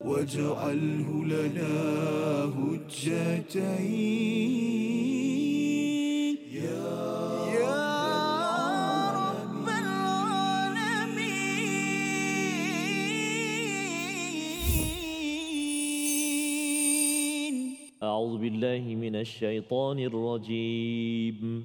واجعله لنا هجتين. يا رب العالمين. أعوذ بالله من الشيطان الرجيم.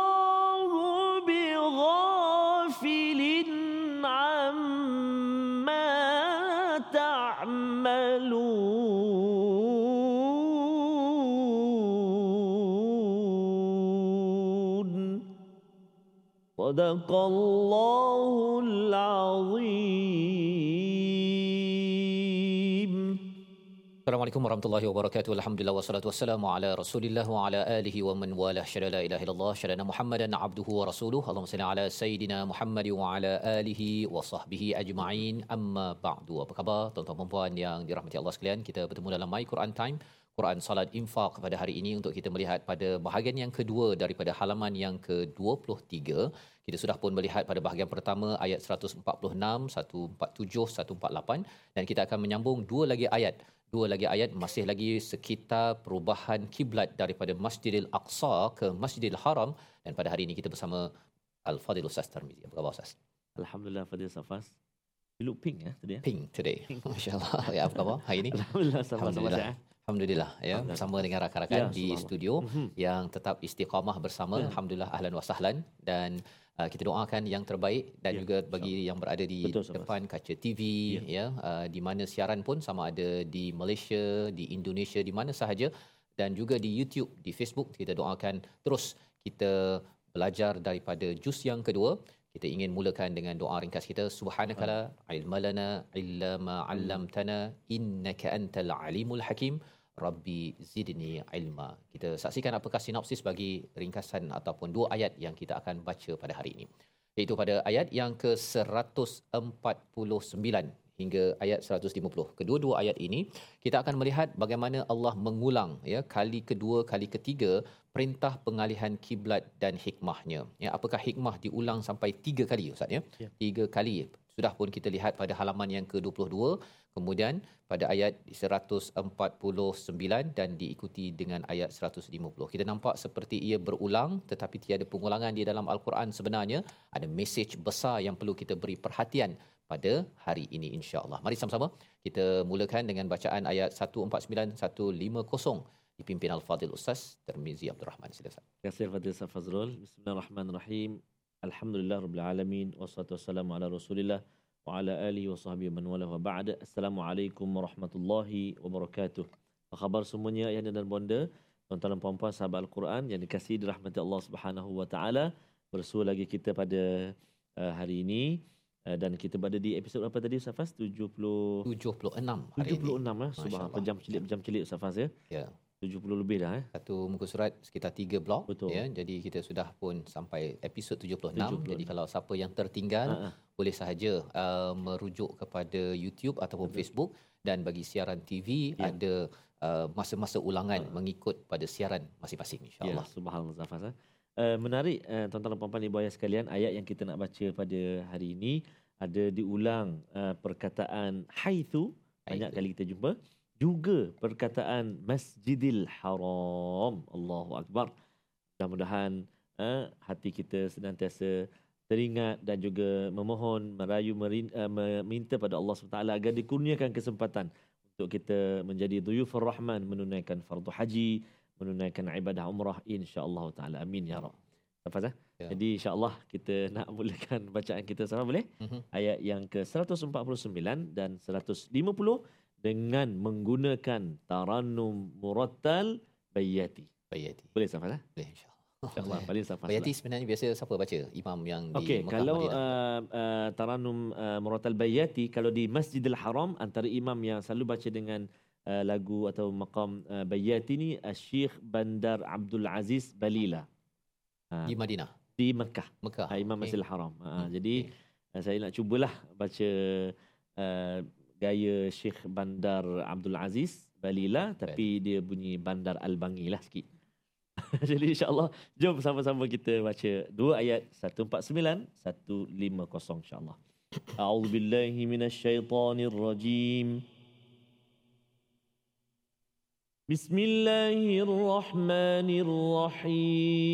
صدق الله العظيم Assalamualaikum warahmatullahi wabarakatuh. Alhamdulillah wassalatu wassalamu ala Rasulillah wa ala alihi wa man walah. Syada la ilaha illallah, syada Muhammadan abduhu wa rasuluhu. Allahumma salli ala sayidina Muhammad wa ala alihi wa sahbihi ajma'in. Amma ba'du. Apa khabar tuan-tuan dan puan yang dirahmati Allah sekalian? Kita bertemu dalam My Quran Time. Quran Salat Infaq pada hari ini untuk kita melihat pada bahagian yang kedua daripada halaman yang ke-23. Kita sudah pun melihat pada bahagian pertama ayat 146, 147, 148 dan kita akan menyambung dua lagi ayat dua lagi ayat masih lagi sekitar perubahan kiblat daripada Masjidil Aqsa ke Masjidil Haram dan pada hari ini kita bersama Al-Fadil Ustaz Tarmizi. Apa khabar Ustaz? Alhamdulillah Fadil Safas. You look pink ya tadi ya. Pink today. Masya-Allah. Ya apa khabar hari ini? Alhamdulillah sama-sama Alhamdulillah. Alhamdulillah ya. Bersama dengan rakan-rakan Ya, di studio Mhm. yang tetap istiqamah bersama. Ya. Alhamdulillah ahlan wa sahlan. Dan uh, kita doakan yang terbaik dan Ya, juga bagi yang berada di Betul, depan kaca TV Ya. ya. Uh, di mana siaran pun sama ada di Malaysia, di Indonesia, di mana sahaja. Dan juga di YouTube, di Facebook kita doakan terus kita belajar daripada juz yang kedua kita ingin mulakan dengan doa ringkas kita. Subhanakala ilmalana illa ma 'allamtana innaka antal alimul hakim. Rabbi zidni ilma. Kita saksikan apakah sinopsis bagi ringkasan ataupun dua ayat yang kita akan baca pada hari ini. Iaitu pada ayat yang ke-149 hingga ayat 150. Kedua-dua ayat ini kita akan melihat bagaimana Allah mengulang ya kali kedua kali ketiga perintah pengalihan kiblat dan hikmahnya. Ya apakah hikmah diulang sampai tiga kali ustaz ya? Ya. Tiga kali. Sudah pun kita lihat pada halaman yang ke-22, kemudian pada ayat 149 dan diikuti dengan ayat 150. Kita nampak seperti ia berulang tetapi tiada pengulangan di dalam al-Quran sebenarnya ada mesej besar yang perlu kita beri perhatian pada hari ini insya-Allah. Mari sama-sama kita mulakan dengan bacaan ayat 149 150 dipimpin Al-Fadil Ustaz Termizi Abdul Rahman. Silakan. Terima kasih Fadil Safazrul. Bismillahirrahmanirrahim. Alhamdulillah Rabbil Alamin. Wassalatu wassalamu ala Rasulillah wa ala alihi wa sahbihi man wala wa ba'da. Assalamualaikum warahmatullahi wabarakatuh. Apa khabar semuanya ayah dan bonda, tuan-tuan dan puan-puan sahabat Al-Quran yang dikasihi dirahmati Allah Subhanahu wa taala. Bersua lagi kita pada uh, hari ini uh, dan kita berada di episod apa tadi Ustaz Faz? 70 76 hari 76 ini. eh. Subhanallah. Allah. Pejam celik pejam celik Ustaz Faz ya. Ya. 70 lebih dah eh. Satu muka surat sekitar tiga blok Betul. ya. Jadi kita sudah pun sampai episod 76. 76. Jadi kalau siapa yang tertinggal Ha, ha. boleh sahaja uh, merujuk kepada YouTube ataupun Betul. Facebook dan bagi siaran TV Ya. ada uh, masa-masa ulangan Ha. mengikut pada siaran masing-masing Ya, insya-Allah. subhanallah Zafaz. eh. Uh, menarik uh, tuan-tuan dan puan-puan ibu ayah sekalian ayat yang kita nak baca pada hari ini ada diulang uh, perkataan haitsu banyak kali kita jumpa. Juga perkataan Masjidil Haram Allahu akbar. Mudah-mudahan uh, hati kita senantiasa teringat dan juga memohon merayu merin, uh, meminta pada Allah SWT agar dikurniakan kesempatan untuk kita menjadi duyufur rahman menunaikan fardu haji menunaikan ibadah umrah insya-Allah taala amin ya rab. Eh? Ya. Jadi insya-Allah kita nak mulakan bacaan kita sama boleh? Mhm. Ayat yang ke-149 dan 150 dengan menggunakan tarannum murattal bayati. Bayati. Boleh eh? Boleh insya-Allah. Insya-Allah paling Tafaz. Bayati sebenarnya biasa siapa baca? Imam yang di Okey, Mekah kalau uh, uh, Taranum uh, Muratal Bayati kalau di Masjidil Haram antara imam yang selalu baca dengan uh, lagu atau maqam uh, Bayati ni Syekh Bandar Abdul Aziz Balila. Ha, Di Madinah, di Mekah. Mekah. Ha, Imam. Masjidil Haram. Ha, Hmm, jadi okey. uh, saya nak cubalah baca uh, gaya Syekh Bandar Abdul Aziz Balila tapi dia bunyi Bandar Al-Bangi lah sikit. Jadi insya-Allah jom sama-sama kita baca dua ayat 149 150 insya-Allah. A'udzu بسم الله الرحمن الرحيم.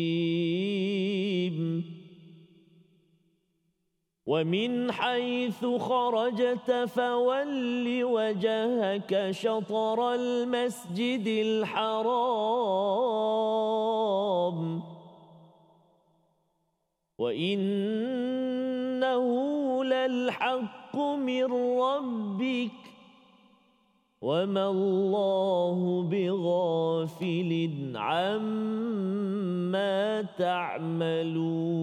ومن حيث خرجت فول وجهك شطر المسجد الحرام. وإنه للحق من ربك وما الله بغافل عما تعملون.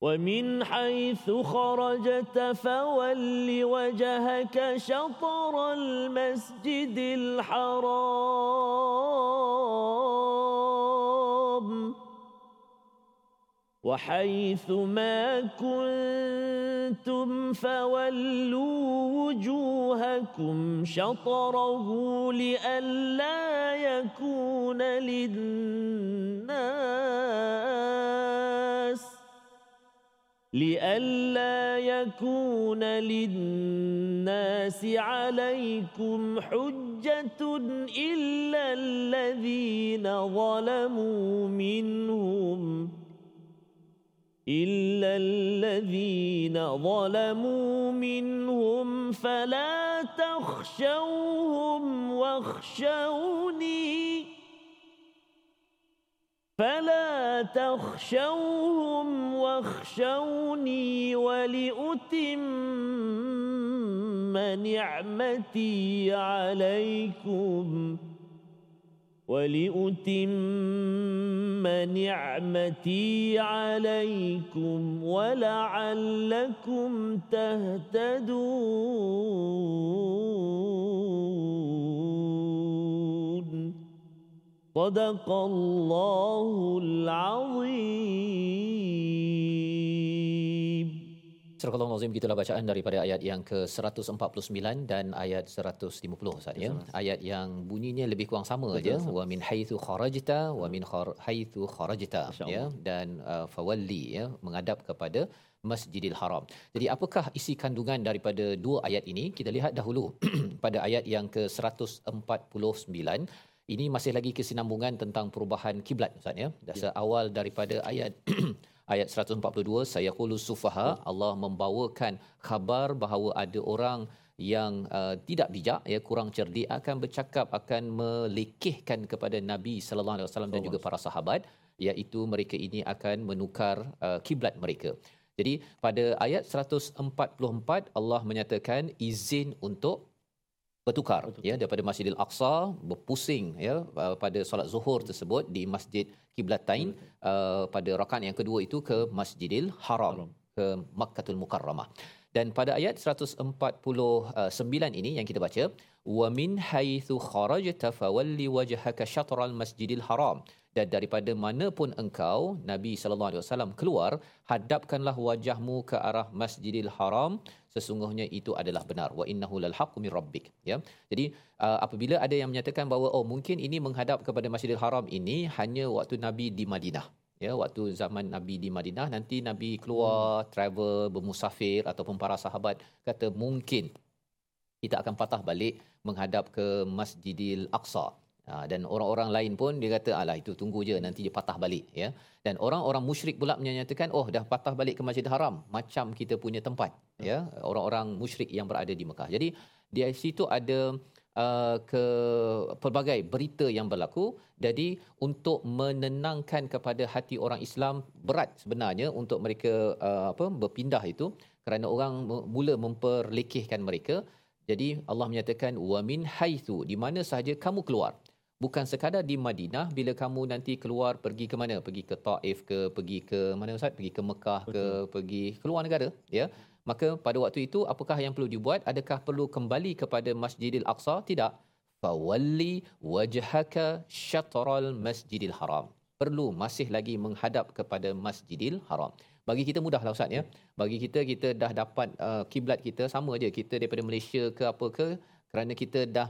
ومن حيث خرجت فول وجهك شطر المسجد الحرام. وحيث ما كنتم فولوا وجوهكم شطره لئلا يكون للناس لئلا يكون للناس عليكم حجة إلا الذين ظلموا منهم إلا الذين ظلموا منهم فلا تخشوهم واخشوني فلا تخشوهم واخشوني ولأتم نعمتي عليكم ولأتم نعمتي عليكم ولعلكم تهتدون. صدق الله العظيم. Surah Al-Azim gitulah bacaan daripada ayat yang ke-149 dan ayat 150 Ustaz ya. Ayat yang bunyinya lebih kurang sama Betul, aja wa min haitsu kharajta wa min khar- haitsu kharajta ya dan uh, fawalli ya menghadap kepada Masjidil Haram. Jadi apakah isi kandungan daripada dua ayat ini? Kita lihat dahulu pada ayat yang ke-149 ini masih lagi kesinambungan tentang perubahan kiblat Ustaz ya. Dasar awal daripada ayat ayat 142 saya qulu sufaha Allah membawakan khabar bahawa ada orang yang uh, tidak bijak ya kurang cerdik akan bercakap akan melekehkan kepada Nabi sallallahu alaihi wasallam dan juga para sahabat iaitu mereka ini akan menukar uh, kiblat mereka. Jadi pada ayat 144 Allah menyatakan izin untuk bertukar ya daripada Masjidil Aqsa berpusing ya uh, pada solat Zuhur tersebut di Masjid Kiblatain uh, pada rakaat yang kedua itu ke Masjidil Haram ke Makkahul Mukarramah. Dan pada ayat 149 ini yang kita baca wa min haitsu kharajta fawalli wajhaka syatral masjidil haram. Dan daripada mana pun engkau Nabi sallallahu alaihi wasallam keluar hadapkanlah wajahmu ke arah Masjidil Haram sesungguhnya itu adalah benar. Wa innahu lal haqqu min rabbik. Ya. Jadi uh, apabila ada yang menyatakan bahawa oh mungkin ini menghadap kepada Masjidil Haram ini hanya waktu Nabi di Madinah. Ya waktu zaman Nabi di Madinah nanti Nabi keluar hmm. travel bermusafir ataupun para sahabat kata mungkin kita akan patah balik menghadap ke Masjidil Aqsa Ha, dan orang-orang lain pun dia kata alah itu tunggu je nanti dia patah balik ya. Dan orang-orang musyrik pula menyatakan oh dah patah balik ke Masjidil Haram macam kita punya tempat ya. Orang-orang musyrik yang berada di Mekah. Jadi di situ ada uh, ke pelbagai berita yang berlaku. Jadi untuk menenangkan kepada hati orang Islam berat sebenarnya untuk mereka uh, apa berpindah itu kerana orang mula memperlekehkan mereka. Jadi Allah menyatakan wa min haitsu di mana sahaja kamu keluar bukan sekadar di Madinah bila kamu nanti keluar pergi ke mana? Pergi ke Taif ke? Pergi ke mana ustaz? Pergi ke Mekah ke? Pergi keluar negara ya? Maka pada waktu itu apakah yang perlu dibuat? Adakah perlu kembali kepada Masjidil Aqsa? Tidak. Fawalli wajhaka syatral Masjidil Haram. Perlu masih lagi menghadap kepada Masjidil Haram. Bagi kita mudahlah ustaz ya? Bagi kita kita dah dapat uh, kiblat kita sama aja kita daripada Malaysia ke apa ke kerana kita dah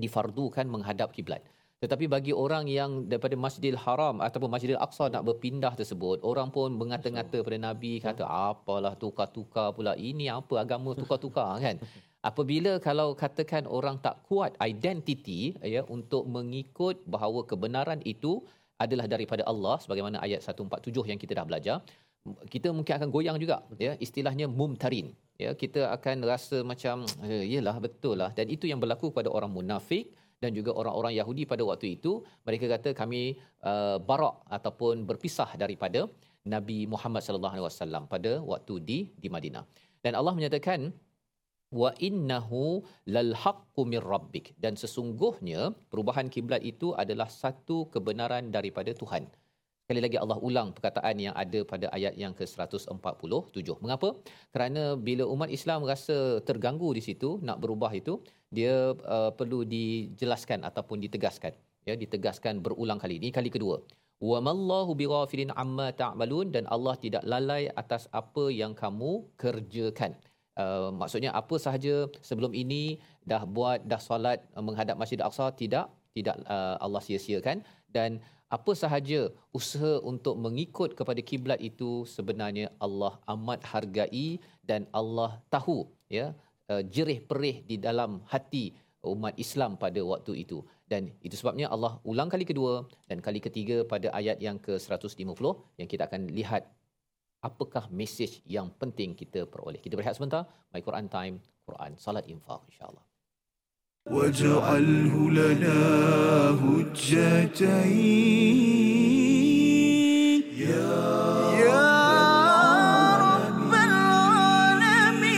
difardukan menghadap kiblat. Tetapi bagi orang yang daripada Masjidil Haram ataupun Masjidil Aqsa nak berpindah tersebut, orang pun mengata-ngata pada Nabi kata apalah tukar-tukar pula. Ini apa agama tukar-tukar? Kan. Apabila kalau katakan orang tak kuat identiti ya untuk mengikut bahawa kebenaran itu adalah daripada Allah sebagaimana ayat 147 yang kita dah belajar, kita mungkin akan goyang juga ya istilahnya mumtarin ya kita akan rasa macam eh, yalah betul lah dan itu yang berlaku pada orang munafik dan juga orang-orang Yahudi pada waktu itu mereka kata kami uh, barak ataupun berpisah daripada Nabi Muhammad sallallahu alaihi wasallam pada waktu di di Madinah. Dan Allah menyatakan wa innahu lal haqqu mir rabbik dan sesungguhnya perubahan kiblat itu adalah satu kebenaran daripada Tuhan. Sekali lagi Allah ulang perkataan yang ada pada ayat yang ke-147. Mengapa? Kerana bila umat Islam rasa terganggu di situ nak berubah itu, dia uh, perlu dijelaskan ataupun ditegaskan. Ya, ditegaskan berulang kali. Ini kali kedua. Wa mallahu bighafilin amma ta'malun dan Allah tidak lalai atas apa yang kamu kerjakan. Uh, maksudnya apa sahaja sebelum ini dah buat dah solat uh, menghadap Masjid Al-Aqsa tidak tidak uh, Allah sia-siakan dan apa sahaja usaha untuk mengikut kepada kiblat itu sebenarnya Allah amat hargai dan Allah tahu ya uh, jerih perih di dalam hati umat Islam pada waktu itu dan itu sebabnya Allah ulang kali kedua dan kali ketiga pada ayat yang ke-150 yang kita akan lihat apakah mesej yang penting kita peroleh. Kita berehat sebentar. My Quran Time, Quran Salat Infaq insya-Allah. واجعله لنا هجتين يا يا رب العالمين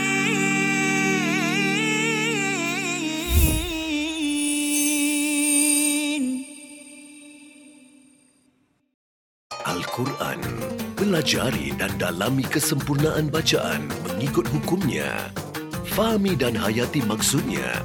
Al-Quran. Pelajari dan dalami kesempurnaan bacaan mengikut hukumnya. Fahami dan hayati maksudnya.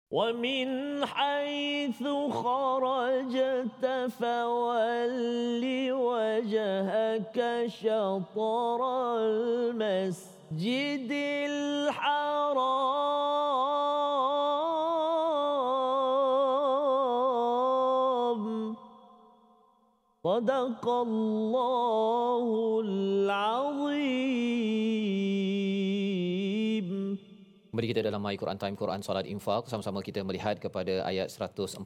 ومن حيث خرجت فول وجهك شطر المسجد الحرام. صدق الله العظيم. Kembali kita dalam My Quran Time Quran Salat Infak sama-sama kita melihat kepada ayat 149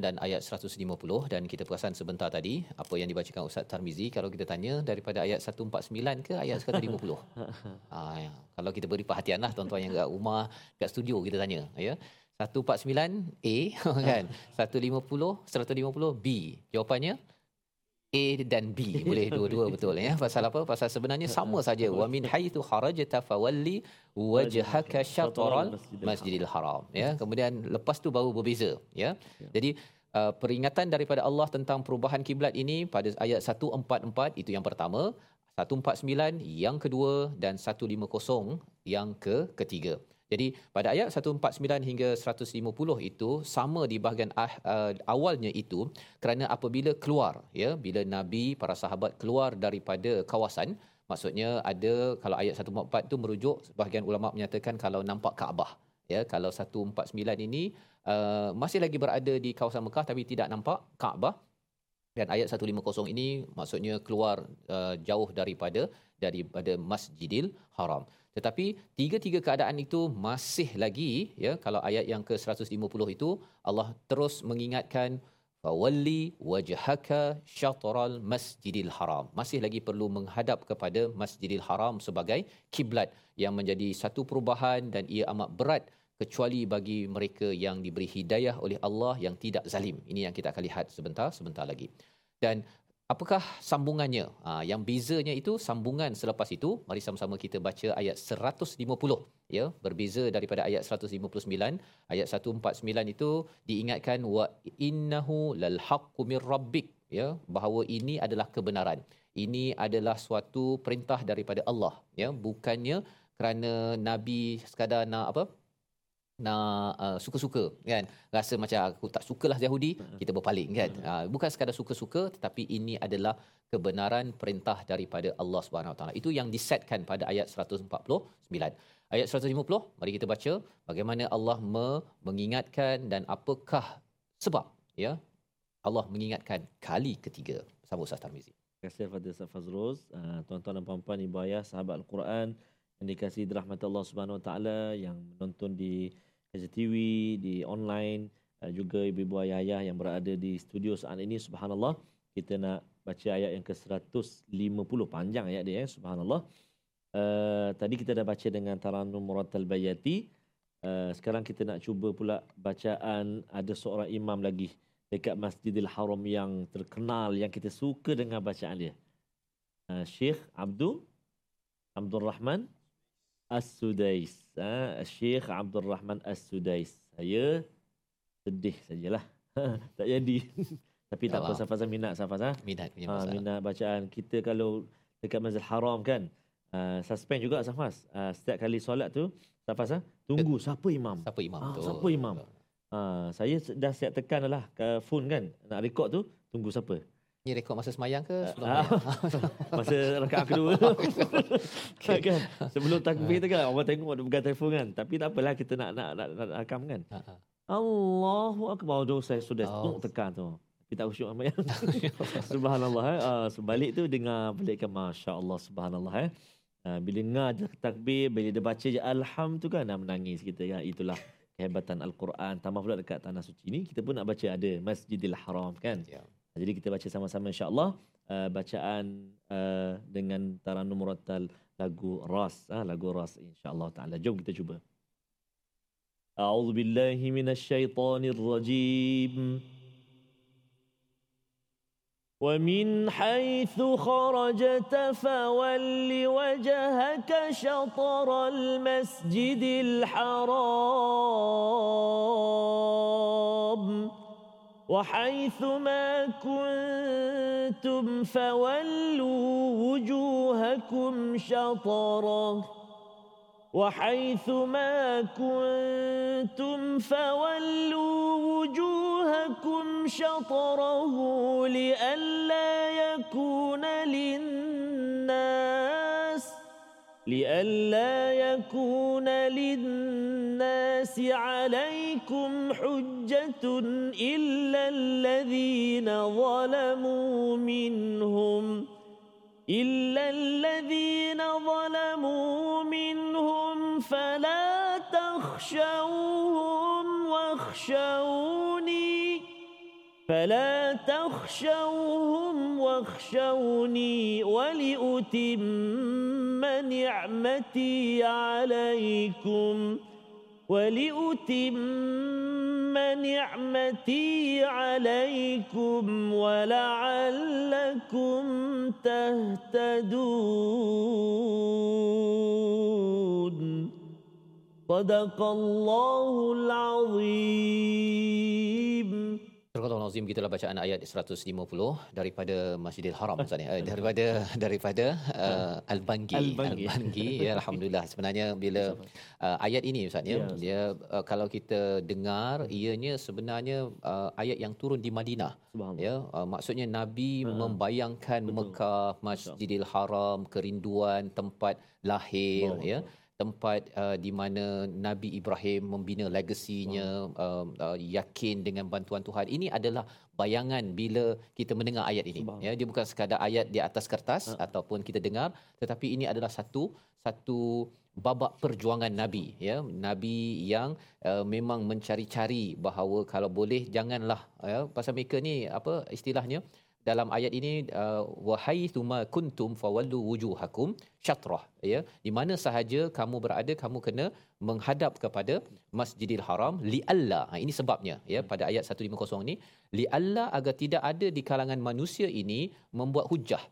dan ayat 150 dan kita perasan sebentar tadi apa yang dibacakan Ustaz Tarmizi kalau kita tanya daripada ayat 149 ke ayat 150. ah ya. kalau kita beri perhatianlah tuan-tuan yang kat rumah kat studio kita tanya ya. 149 A kan. 150 150 B. Jawapannya A dan B. Boleh dua-dua betul ya? Pasal apa? Pasal sebenarnya sama saja. Wa min haitsu kharajta fawalli wajhaka syatral masjidil haram. ya? Kemudian lepas tu baru berbeza ya? Jadi uh, peringatan daripada Allah tentang perubahan kiblat ini pada ayat 144 itu yang pertama. 149 yang kedua dan 150 yang ke ketiga jadi pada ayat 149 hingga 150 itu sama di bahagian ah, uh, awalnya itu kerana apabila keluar ya bila nabi para sahabat keluar daripada kawasan maksudnya ada kalau ayat 144 itu merujuk sebahagian ulama menyatakan kalau nampak Kaabah ya kalau 149 ini uh, masih lagi berada di kawasan Mekah tapi tidak nampak Kaabah dan ayat 150 ini maksudnya keluar uh, jauh daripada daripada Masjidil Haram. Tetapi tiga-tiga keadaan itu masih lagi ya kalau ayat yang ke-150 itu Allah terus mengingatkan fawalli wajhaka syatral masjidil haram. Masih lagi perlu menghadap kepada masjidil haram sebagai kiblat yang menjadi satu perubahan dan ia amat berat kecuali bagi mereka yang diberi hidayah oleh Allah yang tidak zalim. Ini yang kita akan lihat sebentar sebentar lagi. Dan apakah sambungannya? Ha, yang bezanya itu sambungan selepas itu mari sama-sama kita baca ayat 150 ya berbeza daripada ayat 159 ayat 149 itu diingatkan wa innahu lal haqqu mir rabbik. Ya bahawa ini adalah kebenaran. Ini adalah suatu perintah daripada Allah. Ya bukannya kerana nabi sekadar nak apa nak uh, suka-suka kan? Rasa macam aku tak sukalah Yahudi kita berpaling kan? Uh, bukan sekadar suka-suka tetapi ini adalah kebenaran perintah daripada Allah Subhanahu Wa Taala. Itu yang disetkan pada ayat 149 ayat 150 mari kita baca bagaimana Allah me- mengingatkan dan apakah sebab ya? Allah mengingatkan kali ketiga. Bersama Ustaz Tarmizi. Terima kasih kepada Ustaz Fazruz. Uh, tuan-tuan dan puan-puan ibu ayah sahabat Al-Quran yang dikasihi dirahmati Allah Subhanahu Wa Taala yang menonton di KJTV, di online uh, juga ibu-ibu ayah-ayah yang berada di studio saat ini subhanallah kita nak baca ayat yang ke-150 panjang ayat dia ya subhanallah. Uh, tadi kita dah baca dengan Taranum Murattal Bayati. Uh, sekarang kita nak cuba pula bacaan ada seorang imam lagi dekat Masjidil Haram yang terkenal yang kita suka dengar bacaan dia. Uh, Syekh Abdul Abdul Rahman As-Sudais. Ha, Syekh Abdul Rahman As-Sudais. Saya sedih sajalah. tak jadi. Tapi tak apa. Safaz minat Safaz. Ha? minat punya Ha, minat bacaan. Kita kalau dekat Masjidil Haram kan, uh, suspend juga Safaz. Uh, setiap kali solat tu, Safaz ha? tunggu siapa imam. siapa imam tu siapa imam? Ha, saya dah siap tekan lah ke phone kan. Nak record tu, tunggu siapa. Ni rekod masa semayang ke sebelum Ah, semayang? Masa rakaat kedua. kan? Sebelum takbir tu kan orang tengok dia pegang telefon kan. Tapi tak apalah kita nak nak nak, nak rakam kan. Ha, ha. Allahu akbar. Doh saya sudah Oh. tekan tu. Tapi tak khusyuk amat. subhanallah eh. Uh, sebalik tu dengar balik kan masya-Allah subhanallah eh. Uh, bila dengar je takbir, bila dia baca je alham tu kan nak menangis kita kan. Itulah kehebatan Al-Quran. Tambah pula dekat tanah suci ni kita pun nak baca ada Masjidil Haram kan. Ya. Jadi kita baca sama-sama insya-Allah uh, bacaan uh, dengan taranum murattal lagu Ras, uh, lagu Ras insya-Allah taala. Jom kita cuba. A'udzu billahi minasyaitonir rajim. ومن حيث خرجت فول وجهك شطر المسجد الحرام وحيث ما كنتم فولوا وجوهكم شطرة. وحيث ما كنتم فولوا وجوهكم شطره لئلا يكون للناس لئلا يكون للناس عليكم حجة إلا الذين ظلموا منهم إلا الذين ظلموا منهم فلا تخشوهم واخشوني فلا تخشوهم واخشوني ولأتم نعمتي عليكم ولأتم نعمتي عليكم ولعلكم تهتدون. صدق الله العظيم. Surah Al-Azim gitulah bacaan ayat 150 daripada Masjidil Haram Ustaz ni. Eh, daripada daripada uh, Al-Bangi. Al-Bangi. Al-Bangi ya alhamdulillah. Sebenarnya bila uh, ayat ini Ustaz ya, Ya. dia uh, kalau kita dengar ianya sebenarnya uh, ayat yang turun di Madinah. Ya, uh, maksudnya Nabi Ha, membayangkan betul. Mekah, Masjidil Haram, kerinduan tempat lahir Allah. ya tempat uh, di mana Nabi Ibrahim membina legasinya uh, uh, yakin dengan bantuan Tuhan. Ini adalah bayangan bila kita mendengar ayat ini. Ya dia bukan sekadar ayat di atas kertas Ha. ataupun kita dengar tetapi ini adalah satu satu babak perjuangan nabi. Ya nabi yang uh, memang mencari-cari bahawa kalau boleh janganlah ya pasal mereka ni apa istilahnya dalam ayat ini uh, wahai tuma kuntum fawallu wujuhakum syatrah. Ya di mana sahaja kamu berada kamu kena menghadap kepada Masjidil Haram li alla ha, ini sebabnya ya pada ayat 150 ni. Li alla agar tidak ada di kalangan manusia ini membuat hujah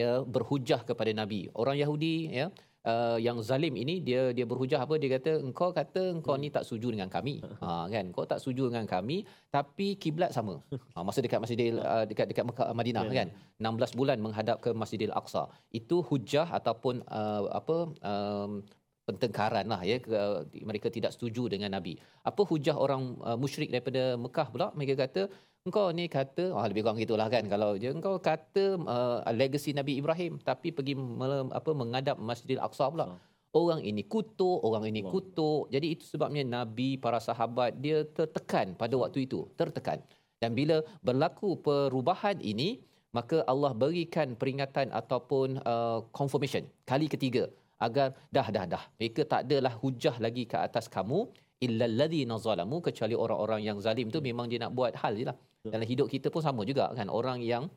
ya berhujah kepada nabi. Orang Yahudi ya uh, yang zalim ini dia dia berhujah apa? Dia kata engkau kata engkau ni tak setuju dengan kami. Ha kan? Kau tak setuju dengan kami tapi kiblat sama. Ha, masa dekat Masjidil uh, dekat dekat Mekah Madinah Ya. kan? 16 bulan menghadap ke Masjidil Aqsa. Itu hujah ataupun uh, apa um, pertengkaran lah ya ke, mereka tidak setuju dengan nabi. Apa hujah orang uh, musyrik daripada Mekah pula? Mereka kata engkau ni kata ah lebih kurang gitulah kan. Kalau je engkau kata uh, legacy Nabi Ibrahim tapi pergi me, apa mengadap Masjidil Aqsa pula. Orang ini kutuk orang ini Allah. kutuk. Jadi itu sebabnya nabi para sahabat dia tertekan pada waktu itu tertekan. Dan bila berlaku perubahan ini maka Allah berikan peringatan ataupun uh, confirmation kali ketiga agar dah dah dah. Mereka tak adalah hujah lagi ke atas kamu illal ladzina zalamu kecuali orang-orang yang zalim tu memang dia nak buat hal je lah dalam hidup kita pun sama juga kan. Orang yang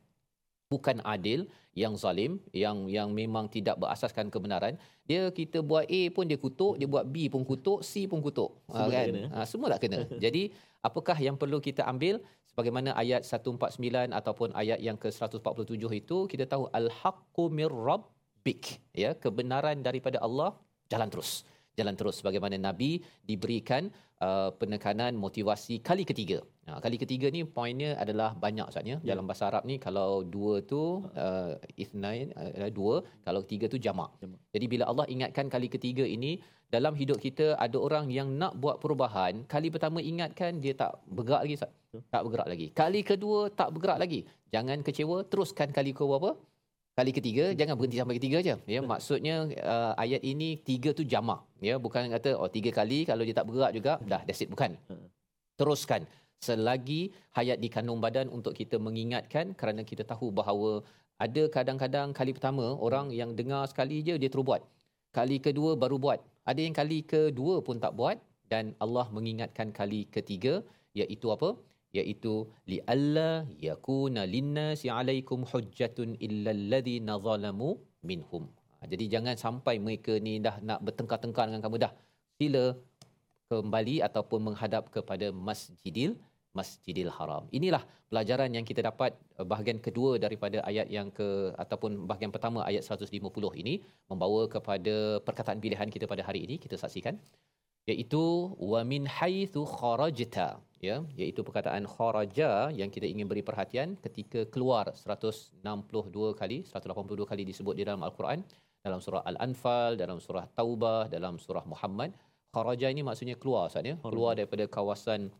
bukan adil yang zalim yang yang memang tidak berasaskan kebenaran dia kita buat A pun dia kutuk dia buat B pun kutuk C pun kutuk. Semua ha, tak kan? kena. ha, semua tak kena. Jadi apakah yang perlu kita ambil? Sebagaimana ayat 149 ataupun ayat yang ke-147 itu kita tahu al-haqqu mir rabbik ya kebenaran daripada Allah jalan terus jalan terus sebagaimana nabi diberikan uh, penekanan motivasi kali ketiga. Nah, kali ketiga ni poinnya adalah banyak saatnya. Ya. Dalam bahasa Arab ni kalau dua tu uh, ithnain uh, dua, kalau tiga tu jamak. Jamak. Jadi bila Allah ingatkan kali ketiga ini dalam hidup kita ada orang yang nak buat perubahan, kali pertama ingatkan dia tak bergerak lagi Ustaz. Tak bergerak lagi. Kali kedua tak bergerak lagi. Jangan kecewa, teruskan kali ke berapa? Kali ketiga jangan berhenti sampai ketiga je. Ya, maksudnya uh, ayat ini tiga tu jamak. Ya, bukan kata oh tiga kali kalau dia tak bergerak juga dah that's it bukan. Teruskan selagi hayat di kandung badan untuk kita mengingatkan kerana kita tahu bahawa ada kadang-kadang kali pertama orang yang dengar sekali je dia terus buat. Kali kedua baru buat. Ada yang kali kedua pun tak buat dan Allah mengingatkan kali ketiga iaitu apa? Iaitu li alla yakuna linnasi alaikum hujjatun illa alladhina zalamu minhum. Ha, Jadi jangan sampai mereka ni dah nak bertengkar-tengkar dengan kamu dah. Sila kembali ataupun menghadap kepada Masjidil Masjidil Haram. Inilah pelajaran yang kita dapat eh, bahagian kedua daripada ayat yang ke ataupun bahagian pertama ayat 150 ini membawa kepada perkataan pilihan kita pada hari ini kita saksikan iaitu wa min haitsu kharajta ya iaitu perkataan kharaja yang kita ingin beri perhatian ketika keluar 162 kali 182 kali disebut di dalam al-Quran dalam surah al-anfal dalam surah taubah dalam surah Muhammad. Kharaja ini maksudnya keluar Ustaz ya. Keluar daripada kawasan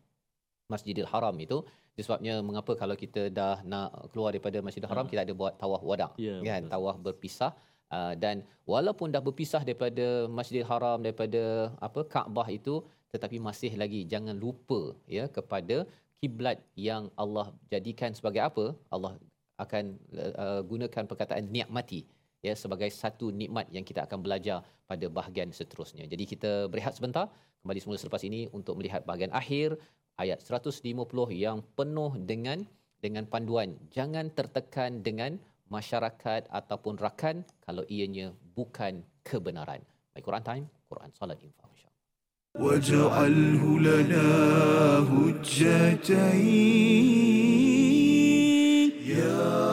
Masjidil Haram itu. Sebabnya mengapa kalau kita dah nak keluar daripada Masjidil Haram Ha. kita ada buat tawaf wada Ya, kan? betul. tawaf berpisah uh, dan walaupun dah berpisah daripada Masjidil Haram daripada apa Kaabah itu tetapi masih lagi jangan lupa ya kepada kiblat yang Allah jadikan sebagai apa? Allah akan uh, gunakan perkataan nikmati ya sebagai satu nikmat yang kita akan belajar pada bahagian seterusnya. Jadi kita berehat sebentar. Kembali semula selepas ini untuk melihat bahagian akhir ayat 150 yang penuh dengan dengan panduan. Jangan tertekan dengan masyarakat ataupun rakan kalau ianya bukan kebenaran. Baik Quran time, Quran salat infak insya-Allah. واجعله لنا هجتين يا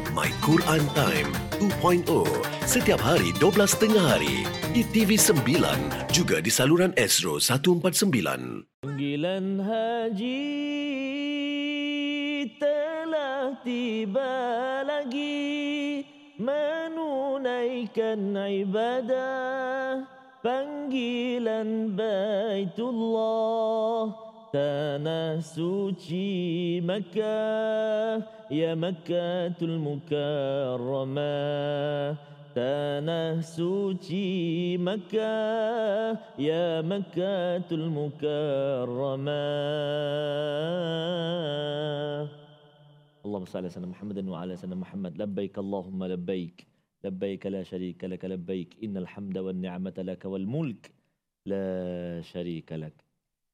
My Quran Time 2.0 setiap hari 12.30 hari. Di TV9 juga di saluran Astro 149. Panggilan haji telah tiba lagi menunaikan ibadah. Panggilan Baitullah Tanah suci Makkah Ya مكة mukarramah, Tanah suci Makkah. Ya Makkatul Mukarramah. Allahumma salli ala sallam Muhammadin wa ala sallam Muhammad. Labbaik Allahumma labbaik. Labbaik la sharika laka labbaik. Innal hamda wa ni'mata laka wal mulk. La sharika lak.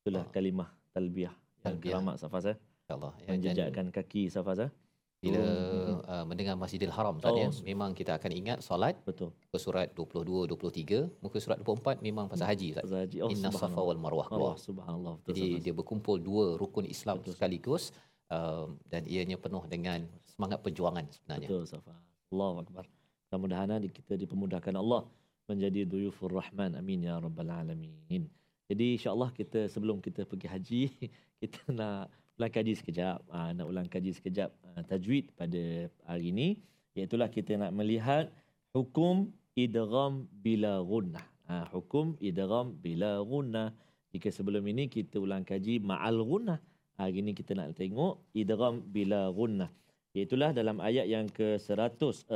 Itulah ah. kalimah talbiyah. Yang keramat safasa eh? Ya Allah ya, Menjejakkan kaki safasa eh? Bila Hmm. uh, mendengar Masjidil Haram Ustaz Oh. ya, memang kita akan ingat solat betul muka surat 22 23 muka surat 24 memang pasal haji Ustaz. Ustaz Haji oh Inna Safa wal Marwah Allah subhanallah betul Jadi Safaz. dia berkumpul dua rukun Islam Betul. sekaligus um, dan ianya penuh dengan semangat perjuangan sebenarnya. Betul Safa. Allahu akbar. Mudah-mudahan kita dipermudahkan Allah menjadi duyufur rahman. Amin ya rabbal alamin. Jadi insya-Allah kita sebelum kita pergi haji, kita nak ulang kaji sekejap. Ah, nak ulang kaji sekejap ah, tajwid pada hari ini. Iaitulah kita nak melihat hukum idgham bila gunnah. Ah, hukum idgham bila gunnah. Jika sebelum ini kita ulang kaji ma'al gunnah. Hari ini kita nak tengok idgham bila gunnah. Iaitulah dalam ayat yang ke-149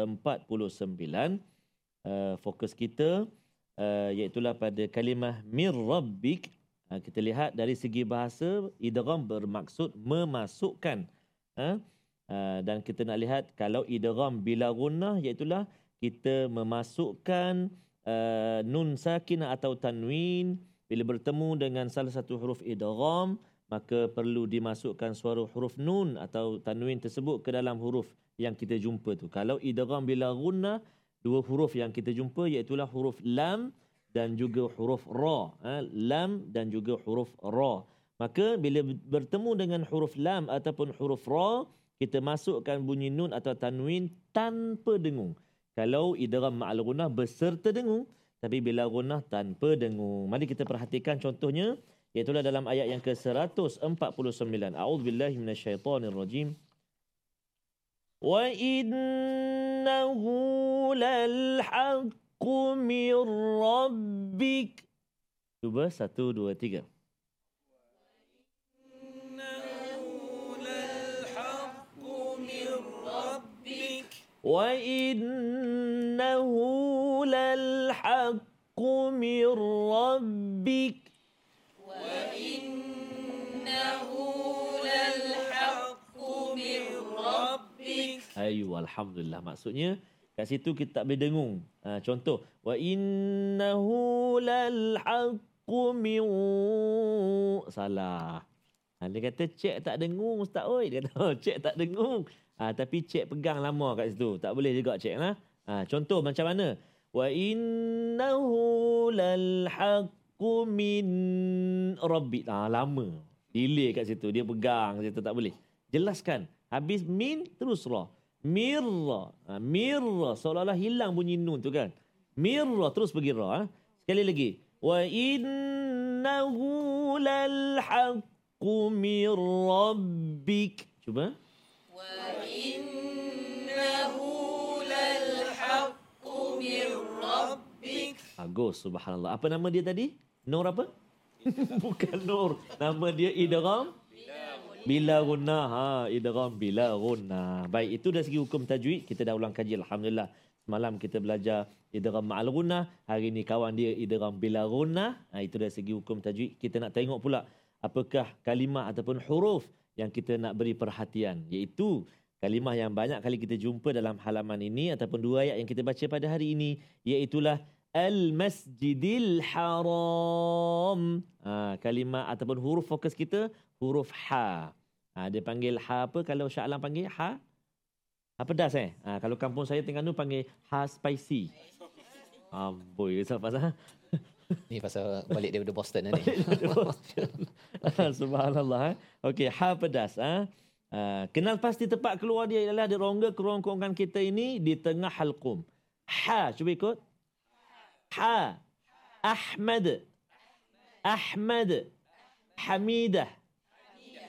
uh, fokus kita uh, iaitulah pada kalimah mir rabbik kita lihat dari segi bahasa idgham bermaksud memasukkan. Uh, uh, dan kita nak lihat kalau idgham bila gunnah iaitulah kita memasukkan uh, nun sakinah atau tanwin. Bila bertemu dengan salah satu huruf idgham maka perlu dimasukkan suara huruf nun atau tanwin tersebut ke dalam huruf yang kita jumpa tu. Kalau idgham bila gunnah, dua huruf yang kita jumpa iaitu huruf lam dan juga huruf ra. Ha? Lam dan juga huruf ra. Maka bila bertemu dengan huruf lam ataupun huruf ra, kita masukkan bunyi nun atau tanwin tanpa dengung. Kalau idgham ma'al gunnah beserta dengung, tapi bila gunnah tanpa dengung. Mari kita perhatikan contohnya Iaitulah dalam ayat yang ke-149. A'udzubillahi minasyaitonirrajim. Wa innahu lal haqqu min rabbik. Cuba satu, dua, tiga. وإنه للحق من ربك Ayu, alhamdulillah. Maksudnya kat situ kita tak boleh dengung. Ha, contoh, wa innahu lal salah. Ha, dia kata cek tak dengung ustaz oi. Dia kata oh, cek tak dengung. Ha, tapi cek pegang lama kat situ. Tak boleh juga cek lah. Ha, contoh macam mana? Wa innahu lal min rabbi. Ha, lama. Delay kat situ. Dia pegang situ tak boleh. Jelaskan. Habis min terus ra. Mirra. Ha, mirra. Seolah-olah hilang bunyi nun tu kan. Mirra. Terus pergi ra. Ha. Sekali lagi. Wa innahu lal haqqu min rabbik. Cuba. Bagus, subhanallah. Apa nama dia tadi? Nur apa? Bukan Nur. Nama dia Idgham. Bila gunnah. Ha, idgham bila gunnah. Baik, itu dari segi hukum tajwid. Kita dah ulang kaji, Alhamdulillah. Semalam kita belajar idgham ma'al gunnah. Hari ini kawan dia idgham bila gunnah. Ha, itu dari segi hukum tajwid. Kita nak tengok pula apakah kalimah ataupun huruf yang kita nak beri perhatian. Iaitu kalimah yang banyak kali kita jumpa dalam halaman ini ataupun dua ayat yang kita baca pada hari ini. Iaitulah Al-Masjidil Haram. Ha, kalimah ataupun huruf fokus kita huruf ha. ha. Dia panggil ha apa kalau Syah Alam panggil ha? Ha pedas eh? Ha, kalau kampung saya Terengganu panggil ha spicy. Amboi, pasal Ni pasal balik daripada Boston lah ni. Subhanallah. Eh? Okey, ha pedas. Ha? Uh, kenal pasti tempat keluar dia ialah di rongga kerongkongan kita ini di tengah halqum. Ha, cuba ikut. Ha. Ahmad. Ahmad. Hamidah.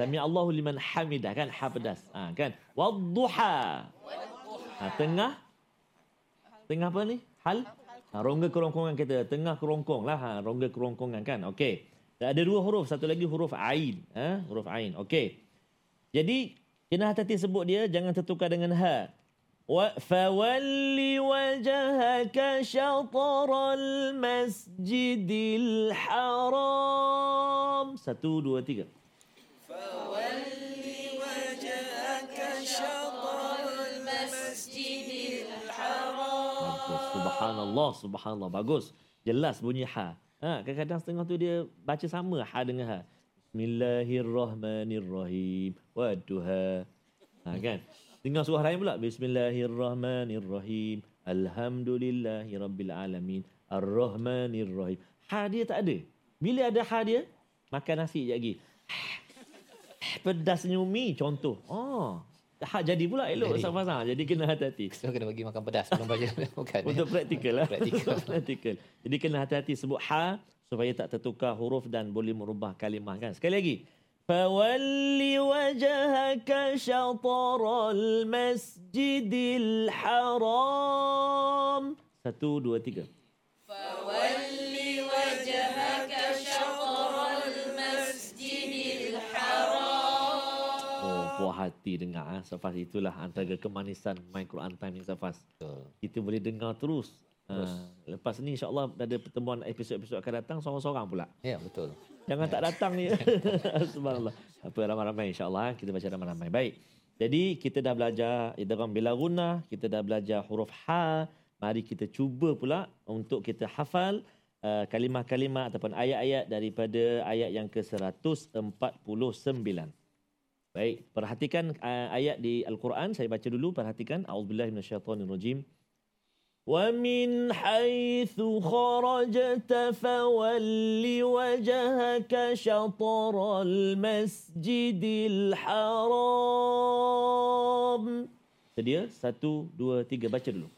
Sami Allahu liman hamidah kan ha pedas. Ha, kan? Wadduha. Ha, tengah tengah apa ni? Hal ha, rongga kerongkongan kita, tengah kerongkong lah ha, rongga kerongkongan kan. Okey. Ada dua huruf, satu lagi huruf ain, ha? huruf ain. Okey. Jadi kena hati-hati sebut dia jangan tertukar dengan ha. Wa fawalli wajhaka syatral masjidil haram. Satu, dua, tiga. Bagus. Subhanallah, subhanallah. Bagus. Jelas bunyi ha. Ha, kadang-kadang setengah tu dia baca sama ha dengan ha. Bismillahirrahmanirrahim. Waduha. Ha kan? Dengar surah lain pula. Bismillahirrahmanirrahim. Alhamdulillahirabbil alamin. Arrahmanirrahim. Ha dia tak ada. Bila ada ha dia, makan nasi je lagi. Pedas nyumi contoh. Oh, ha jadi pula elok Jadi. Ustaz Fazal. Jadi kena hati-hati. So kena bagi makan pedas sebelum baca. Bukan. Untuk praktikal lah. Praktikal. praktikal. Jadi kena hati-hati sebut ha supaya tak tertukar huruf dan boleh merubah kalimah kan. Sekali lagi. Fawalli wajhaka syataral masjidil haram. Satu, dua, tiga. Oh, puas hati dengar. ah. Safas itulah antara kemanisan main Quran Time ni Safas. Betul. Kita boleh dengar terus. terus. lepas ni insyaAllah ada pertemuan episod-episod akan datang seorang-seorang pula. Ya, betul. Jangan tak datang ni. Subhanallah. Apa ramai-ramai insyaAllah. Kita baca ramai-ramai. Baik. Jadi kita dah belajar idgham bila guna, kita dah belajar huruf ha. Mari kita cuba pula untuk kita hafal uh, kalimah-kalimah ataupun ayat-ayat daripada ayat yang ke-149. Baik, perhatikan uh, ayat di Al-Quran. Saya baca dulu, perhatikan. A'udzubillahi minasyaitonirrajim. ومن حيث خرجت فول وجهك شطر المسجد الحرام Sedia? Satu, dua, tiga. Baca dulu.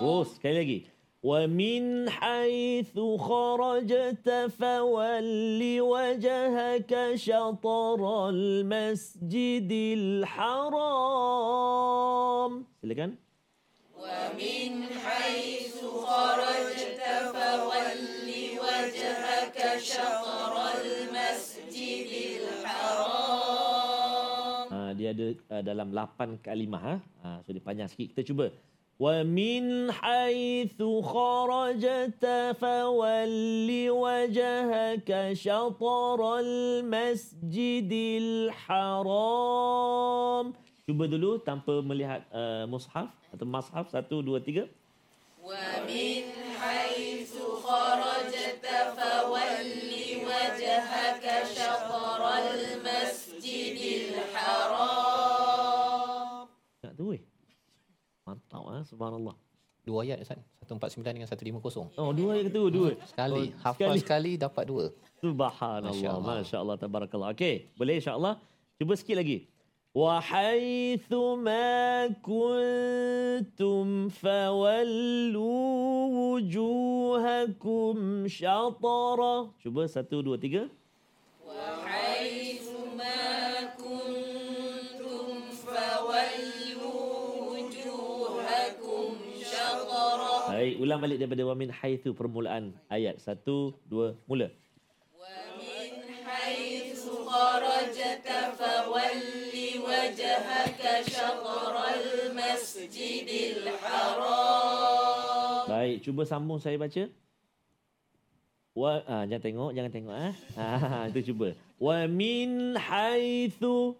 Bagus. Sekali lagi. ومن حيث خرجت فول وجهك شطر المسجد الحرام silakan Ha, dia ada uh, dalam 8 kalimah ha. ha so dia panjang sikit kita cuba min haitsu kharajta fawalli wajhaka shatral masjidil haram cuba dulu tanpa melihat uh, mushaf atau mashaf. Satu dua tiga. tak subhanallah Dua ayat Ustaz. 149 dengan 150. oh dua yang tu dua Sekali. oh, Hafal sekali dapat dua. Subhanallah. Masya Allah. Masya Allah. Tabarakallah. Okey. Boleh insyaAllah. Cuba sikit lagi. وحيث ما كنتم فولوا وجوهكم شطرة cuba satu dua tiga Baik, ulang balik daripada wa min haitsu permulaan ayat. Satu, dua, mula. Baik, cuba sambung saya baca. Wa ah, jangan tengok, jangan tengok ah. Ah, itu cuba. Wa min haitsu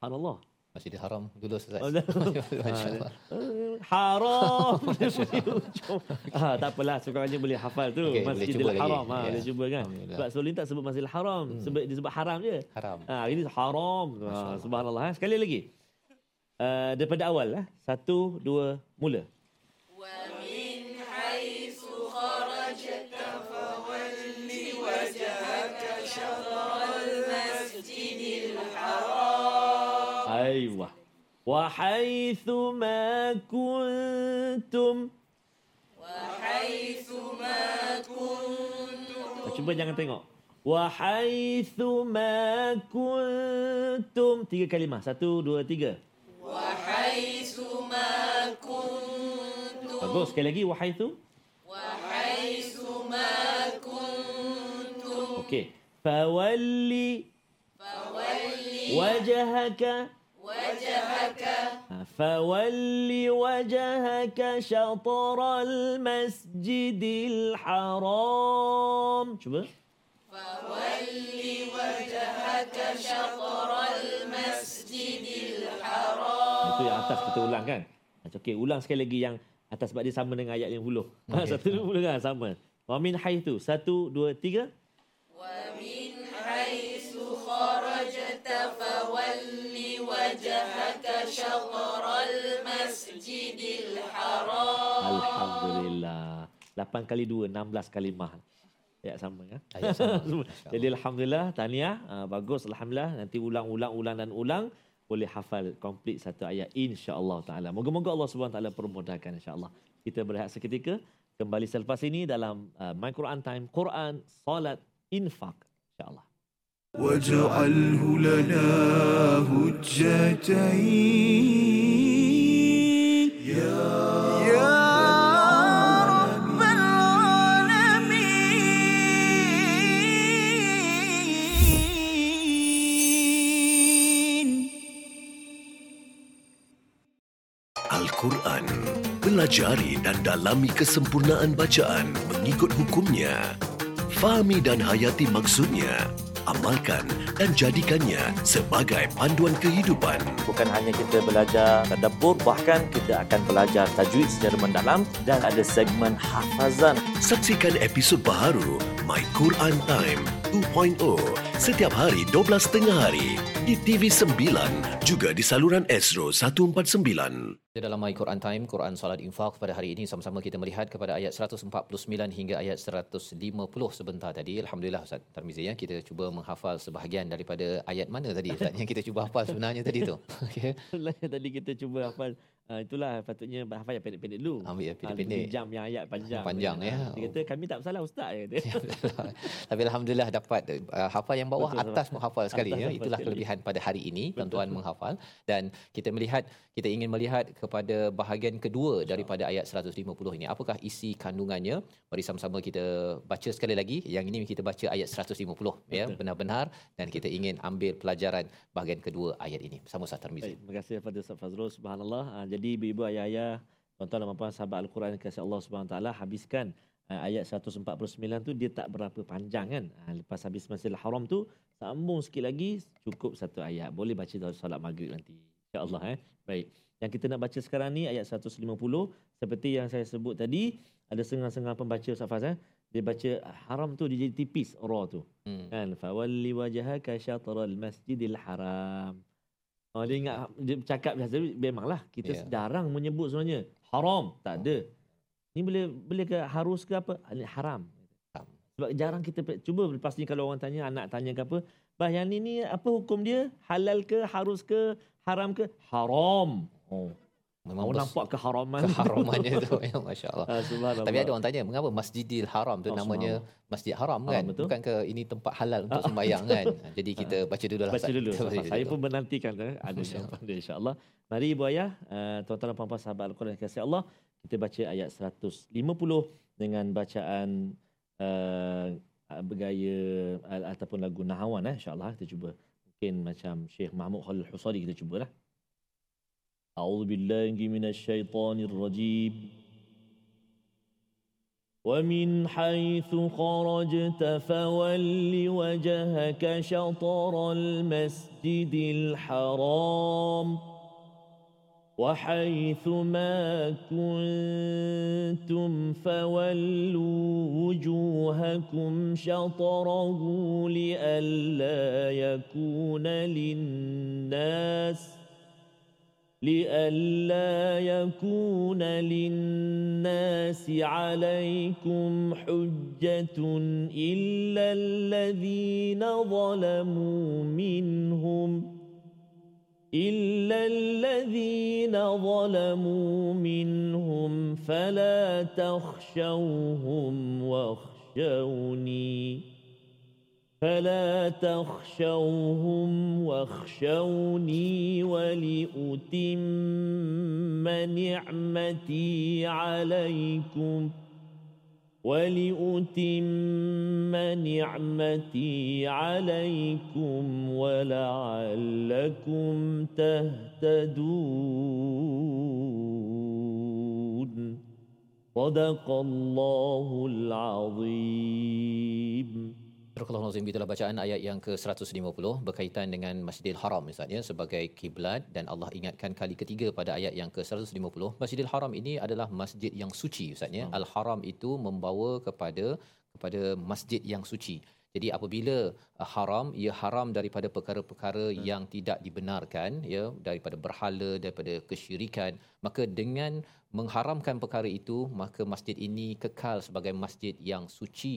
Subhanallah. Allah. Masjid Haram dulu Ustaz. Oh, eh, haram. ah, tak apalah sekurang-kurangnya boleh hafal tu okay, Masjidil Haram. Lagi. Ha, yeah. boleh cuba kan. Sebab selalu tak sebut Masjidil Haram, hmm. sebab dia sebut haram je. Haram. Ha, ini haram. Ha, subhanallah. Ha. Sekali lagi. Uh, daripada awal lah. Ha. Satu, dua, mula. Well. وحيث ما كنتم Ah, Cuba jangan tengok. Wa haitsu ma kuntum. Tiga kalimah. Satu, dua, tiga. Wa haitsu ma kuntum. Bagus. Sekali lagi. Wa haitsu. Wa haitsu ma kuntum. Okey. Fawalli. Fawalli. Wajhaka. وجهك فول وجهك شطر المسجد الحرام شوف Itu yang atas kita ulang kan? Okey, ulang sekali lagi yang atas sebab dia sama dengan ayat 50. Okay. Satu dua kan sama. Wa min haitsu. Satu, dua, tiga. Alhamdulillah. 8 kali 2, 16 kalimah. Ya sama ya. Ayat sama. Jadi alhamdulillah tahniah uh, bagus alhamdulillah nanti ulang-ulang ulang dan ulang boleh hafal komplit satu ayat insya-Allah taala. Moga-moga Allah Subhanahu taala permudahkan insya-Allah. Kita berehat seketika kembali selepas ini dalam uh, My Quran Time Quran Salat Infak insya-Allah. واجعله لنا هجتين يا رب العالمين Al-Quran. Pelajari dan dalami kesempurnaan bacaan mengikut hukumnya. Fahami dan hayati maksudnya. Amalkan dan jadikannya sebagai panduan kehidupan. Bukan hanya kita belajar tadabbur bahkan kita akan belajar tajwid secara mendalam dan ada segmen hafazan Saksikan episod baharu My Quran Time 2.0 setiap hari 12.30 hari di TV9 juga di saluran Astro 149. Di dalam My Quran Time, Quran Salat Infak pada hari ini sama-sama kita melihat kepada ayat 149 hingga ayat 150 sebentar tadi. Alhamdulillah Ustaz Tarmizi ya, kita cuba menghafal sebahagian daripada ayat mana tadi Ustaz yang kita cuba hafal sebenarnya tadi tu. Okey. Tadi kita cuba hafal. Uh, itulah patutnya hafal yang pendek-pendek dulu. Ambil yang Ah, pendek-pendek. lebih jam yang ayat panjang. Panjang, ya. Dia kata kami tak bersalah ustaz dia kata. Tapi alhamdulillah dapat uh, hafal yang bawah Betul, atas menghafal sekali Atas ya. Itulah sekali. kelebihan pada hari ini tuan-tuan menghafal dan kita melihat kita ingin melihat kepada bahagian kedua daripada ayat 150 ini. Apakah isi kandungannya? Mari sama-sama kita baca sekali lagi. Yang ini kita baca ayat 150 ya benar-benar dan kita ingin ambil pelajaran bahagian kedua ayat ini. Bersama Ustaz Tarmizi. Baik, terima kasih kepada Ustaz Fazrul. Subhanallah. Uh, jadi ibu-ibu ayah-ayah, tuan-tuan dan puan sahabat Al-Quran yang kasih Allah Subhanahu Taala habiskan uh, ayat 149 tu dia tak berapa panjang kan. Uh, lepas habis Masjidil Haram tu sambung sikit lagi cukup satu ayat. Boleh baca dalam solat maghrib nanti. Insya-Allah eh. Baik. Yang kita nak baca sekarang ni ayat 150 seperti yang saya sebut tadi ada setengah-setengah pembaca Ustaz Faz eh. Dia baca haram tu dia jadi tipis ra tu. Hmm. Kan fawalli wajhaka syatral masjidil haram. Oh, dia ingat dia cakap biasa memanglah kita yeah. jarang menyebut sebenarnya haram tak ada. Ni boleh boleh ke harus ke apa? Ini haram. Sebab jarang kita cuba lepas ni kalau orang tanya anak tanya ke apa, bah yang ni ni apa hukum dia? Halal ke, harus ke, haram ke? Haram. Oh, Memang bes- nampak keharaman. keharamannya tu ya masya-Allah. Ah. Tapi ada orang tanya, mengapa Masjidil Haram tu Oh, namanya Masjid Haram kan? betul. Bukan ke ini tempat halal untuk sembahyang kan? Jadi kita baca dulu lah. Baca dulu. Saya dulu. pun menantikan eh, ada jawapan dia insya-Allah. Mari ibu ayah, uh, tuan-tuan dan puan-puan sahabat Al-Quran kasih Allah, kita baca ayat 150 dengan bacaan uh, bergaya uh, ataupun lagu Nahawan eh insya-Allah kita cuba. Mungkin macam Syekh Mahmud Khalil Husari kita cubalah. أعوذ بالله من الشيطان الرجيم. ومن حيث خرجت فول وجهك شطر المسجد الحرام. وحيث ما كنتم فولوا وجوهكم شطره لئلا يكون للناس لئلا يكون للناس عليكم حجة إلا الذين ظلموا منهم إلا الذين ظلموا منهم فلا تخشوهم واخشوني. فلا تخشوهم واخشوني ولأتم نعمتي عليكم ولأتم نعمتي عليكم ولعلكم تهتدون. صدق الله العظيم. Astagfirullahalazim itulah bacaan ayat yang ke-150 berkaitan dengan Masjidil Haram misalnya sebagai kiblat dan Allah ingatkan kali ketiga pada ayat yang ke-150 Masjidil Haram ini adalah masjid yang suci ustaz ya. Al-Haram itu membawa kepada kepada masjid yang suci. Jadi apabila uh, haram ia haram daripada perkara-perkara hmm. yang tidak dibenarkan ya daripada berhala daripada kesyirikan maka dengan mengharamkan perkara itu maka masjid ini kekal sebagai masjid yang suci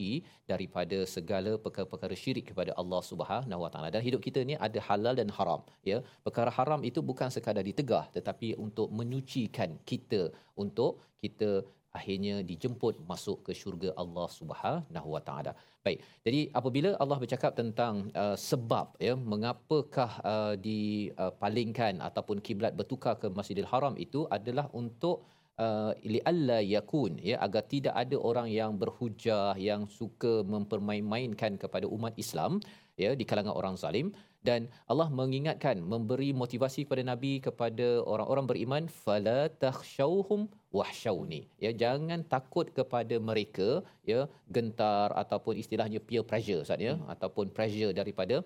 daripada segala perkara-perkara syirik kepada Allah Subhanahu Wa Taala dan hidup kita ni ada halal dan haram ya perkara haram itu bukan sekadar ditegah tetapi untuk menyucikan kita untuk kita akhirnya dijemput masuk ke syurga Allah Subhanahu Wa Taala. Baik. Jadi apabila Allah bercakap tentang uh, sebab ya mengapakah uh, dipalingkan ataupun kiblat bertukar ke Masjidil Haram itu adalah untuk uh, li alla yakun ya agar tidak ada orang yang berhujah yang suka mempermain-mainkan kepada umat Islam ya di kalangan orang zalim dan Allah mengingatkan memberi motivasi kepada nabi kepada orang-orang beriman fala takhshawhum wahsyauni ya jangan takut kepada mereka ya gentar ataupun istilahnya peer pressure Ustaz ya hmm. ataupun pressure daripada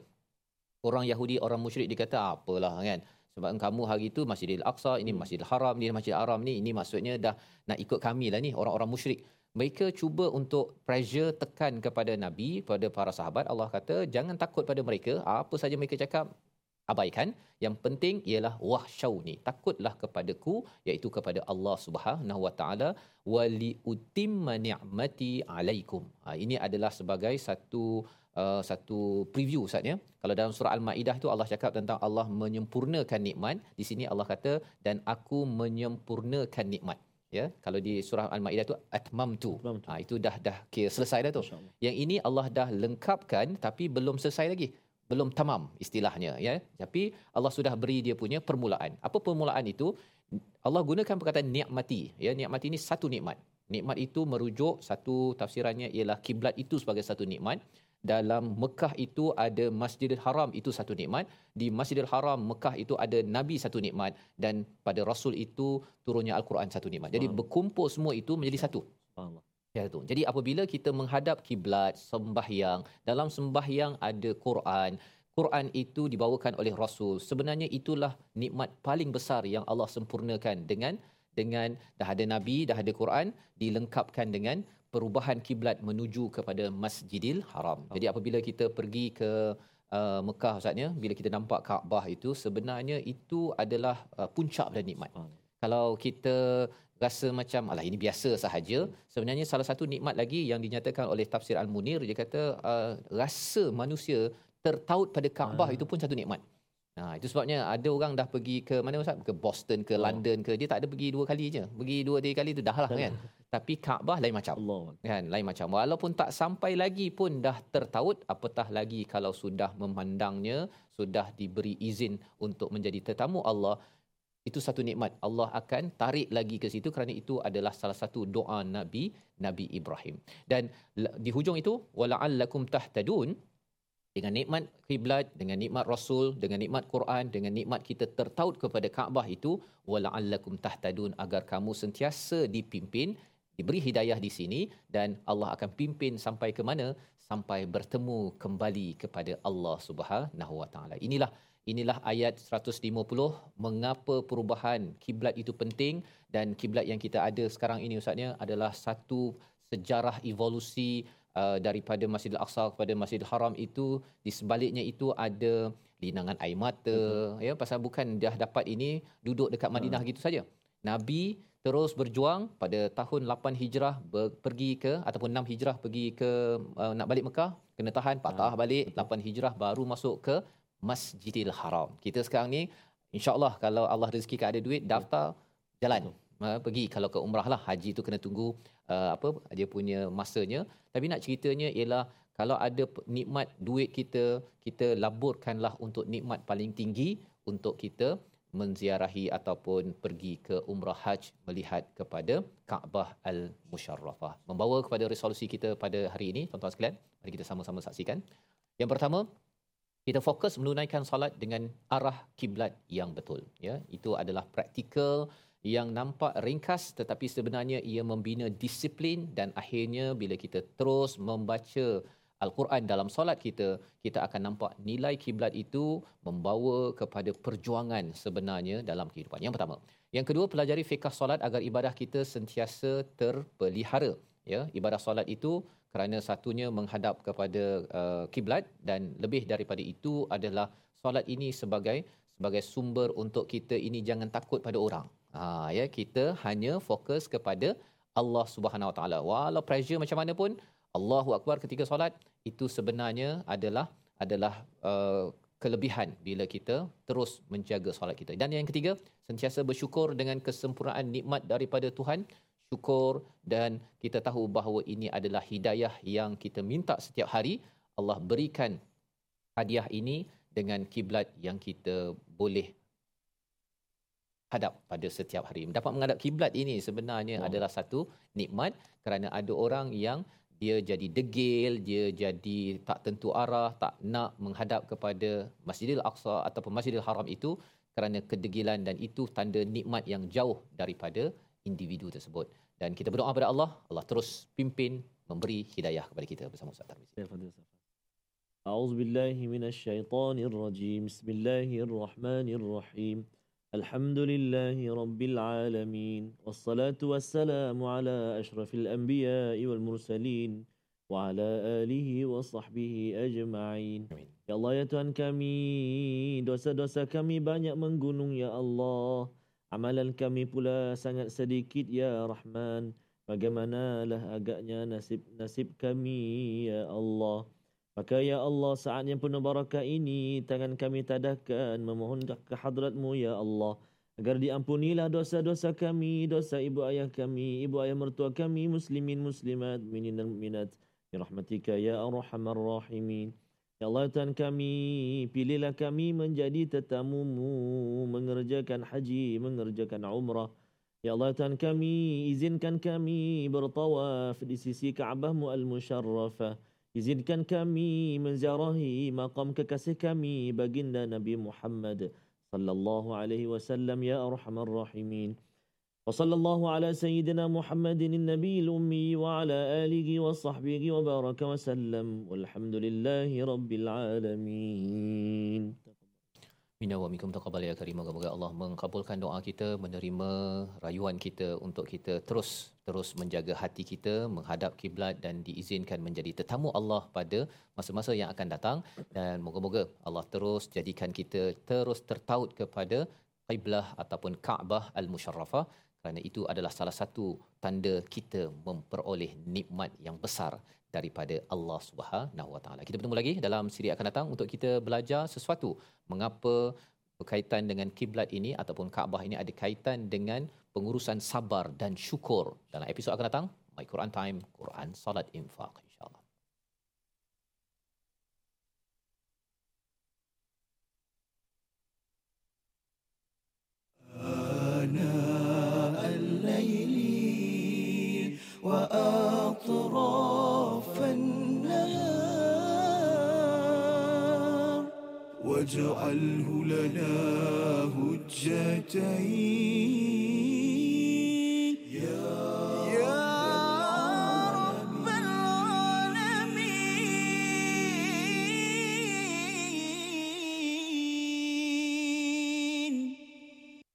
orang Yahudi orang musyrik dikata apalah kan sebab kamu hari itu Masjidil Aqsa ini hmm. Masjidil Haram ini Masjidil Haram ni ini maksudnya dah nak ikut kami lah ni orang-orang musyrik mereka cuba untuk pressure tekan kepada nabi kepada para sahabat. Allah kata jangan takut pada mereka. Apa saja mereka cakap abaikan. Yang penting ialah wahsyauni takutlah kepadaku iaitu kepada Allah Subhanahu wa taala. Wali utimma ni'mati alaikum. Ha, ini adalah sebagai satu uh, satu preview Ustaz ya. Kalau dalam surah al-maidah itu Allah cakap tentang Allah menyempurnakan nikmat. Di sini Allah kata dan aku menyempurnakan nikmat ya kalau di surah al-maidah tu atmamtu. Ha itu dah dah kira selesai dah tu. Yang ini Allah dah lengkapkan tapi belum selesai lagi. Belum tamam istilahnya ya. Tapi Allah sudah beri dia punya permulaan. Apa permulaan itu? Allah gunakan perkataan nikmati. Ya nikmati ini satu nikmat. Nikmat itu merujuk satu tafsirannya ialah kiblat itu sebagai satu nikmat dalam Mekah itu ada Masjidil Haram itu satu nikmat. Di Masjidil Haram Mekah itu ada nabi satu nikmat. Dan pada rasul itu turunnya al-Quran satu nikmat. Jadi berkumpul semua itu menjadi satu. Ya itu jadi apabila kita menghadap kiblat sembahyang dalam sembahyang ada Quran. Quran itu dibawakan oleh rasul. Sebenarnya itulah nikmat paling besar yang Allah sempurnakan dengan dengan dah ada nabi dah ada Quran dilengkapkan dengan perubahan kiblat menuju kepada Masjidil Haram. Jadi apabila kita pergi ke uh, Mekah Ustaznya, bila kita nampak Kaabah itu sebenarnya itu adalah uh, puncak dan nikmat. Kalau kita rasa macam alah ini biasa sahaja, sebenarnya salah satu nikmat lagi yang dinyatakan oleh tafsir Al-Munir dia kata uh, rasa manusia tertaut pada Kaabah itu pun satu nikmat. Nah, itu sebabnya ada orang dah pergi ke mana Ustaz? Ke Boston, ke oh. London ke. Dia tak ada pergi dua kali je. Pergi dua tiga kali tu dah lah kan. Tapi Kaabah lain macam. Allah. Kan, lain macam. Walaupun tak sampai lagi pun dah tertaut, apatah lagi kalau sudah memandangnya, sudah diberi izin untuk menjadi tetamu Allah, itu satu nikmat. Allah akan tarik lagi ke situ kerana itu adalah salah satu doa Nabi Nabi Ibrahim. Dan di hujung itu wala'allakum tahtadun dengan nikmat kiblat dengan nikmat rasul dengan nikmat Quran dengan nikmat kita tertaut kepada Kaabah itu wala'allakum tahtadun agar kamu sentiasa dipimpin diberi hidayah di sini dan Allah akan pimpin sampai ke mana? Sampai bertemu kembali kepada Allah Subhanahu wa taala. Inilah inilah ayat 150 mengapa perubahan kiblat itu penting? Dan kiblat yang kita ada sekarang ini ustaznya adalah satu sejarah evolusi uh, daripada Masjidil Aqsa kepada Masjidil Haram itu di sebaliknya itu ada linangan air mata uh-huh. ya pasal bukan dah dapat ini duduk dekat Madinah uh-huh. gitu saja. Nabi terus berjuang pada tahun 8 Hijrah ber, pergi ke ataupun 6 Hijrah pergi ke uh, nak balik Mekah kena tahan patah uh-huh. balik 8 Hijrah baru masuk ke Masjidil Haram. Kita sekarang ni InsyaAllah kalau Allah rezekikan ada duit, daftar, jalan. Pergi kalau ke umrah lah. Haji tu kena tunggu uh, apa dia punya masanya. Tapi nak ceritanya ialah kalau ada nikmat duit kita, kita laburkanlah untuk nikmat paling tinggi untuk kita menziarahi ataupun pergi ke umrah haj melihat kepada Kaabah Al-Musharrafah. Membawa kepada resolusi kita pada hari ini, tuan-tuan sekalian, mari kita sama-sama saksikan. Yang pertama, kita fokus menunaikan solat dengan arah kiblat yang betul. Ya, itu adalah praktikal yang nampak ringkas tetapi sebenarnya ia membina disiplin dan akhirnya bila kita terus membaca Al-Quran dalam solat kita, kita akan nampak nilai kiblat itu membawa kepada perjuangan sebenarnya dalam kehidupan. Yang pertama. Yang kedua, pelajari fiqh solat agar ibadah kita sentiasa terpelihara. Ya, ibadah solat itu kerana satunya menghadap kepada uh, kiblat dan lebih daripada itu adalah solat ini sebagai sebagai sumber untuk kita ini jangan takut pada orang. Ha ya kita hanya fokus kepada Allah Subhanahu Wa Taala. Walau pressure macam mana pun Allahu Akbar ketika solat itu sebenarnya adalah adalah uh, kelebihan bila kita terus menjaga solat kita. Dan yang ketiga, sentiasa bersyukur dengan kesempurnaan nikmat daripada Tuhan. Syukur dan kita tahu bahawa ini adalah hidayah yang kita minta setiap hari. Allah berikan hadiah ini dengan kiblat yang kita boleh hadap pada setiap hari. Dapat menghadap kiblat ini sebenarnya oh. adalah satu nikmat kerana ada orang yang dia jadi degil, dia jadi tak tentu arah, tak nak menghadap kepada Masjidil Aqsa ataupun Masjidil Haram itu kerana kedegilan dan itu tanda nikmat yang jauh daripada individu tersebut. Dan kita berdoa kepada Allah, Allah terus pimpin memberi hidayah kepada kita bersama Ustaz Tarmizi. أعوذ بالله من الشيطان الرجيم بسم الله الرحمن الرحيم الحمد لله رب العالمين والصلاة والسلام على أشرف الأنبياء والمرسلين وعلى آله وصحبه أجمعين Ya Allah ya Tuhan kami, dosa-dosa kami banyak menggunung ya Allah. Amalan kami pula sangat sedikit ya Rahman. Bagaimanalah agaknya nasib-nasib kami ya Allah. Maka ya Allah saat yang penuh barakah ini tangan kami tadahkan memohon ke hadratmu ya Allah. Agar diampunilah dosa-dosa kami, dosa ibu ayah kami, ibu ayah mertua kami, muslimin, muslimat, minin dan minat. Ya rahmatika ya arhamar rahimin. Ya Allah Tuhan kami, pilihlah kami menjadi tetamumu, mengerjakan haji, mengerjakan umrah. Ya Allah Tuhan kami, izinkan kami bertawaf di sisi Kaabahmu al-Musharrafah. Izinkan kami menziarahi maqam kekasih kami baginda Nabi Muhammad sallallahu alaihi wasallam ya arhamar rahimin. Wa sallallahu ala sayyidina Muhammadin an-nabiyil ummi wa ala alihi wa sahbihi wa baraka wa sallam. Walhamdulillahi rabbil alamin. Minna wa minkum taqabbal ya karim. Moga-moga Allah mengabulkan doa kita, menerima rayuan kita untuk kita terus terus menjaga hati kita menghadap kiblat dan diizinkan menjadi tetamu Allah pada masa-masa yang akan datang. Dan moga-moga Allah terus jadikan kita terus tertaut kepada qiblah ataupun Kaabah al-Musharrafah. Kerana itu adalah salah satu tanda kita memperoleh nikmat yang besar daripada Allah Subhanahu Wa Taala. Kita bertemu lagi dalam siri akan datang untuk kita belajar sesuatu mengapa berkaitan dengan kiblat ini ataupun Kaabah ini ada kaitan dengan pengurusan sabar dan syukur. Dalam episod akan datang, My Quran Time, Quran Salat Infaq insya-Allah. وأطراف واجعله لنا هجتين.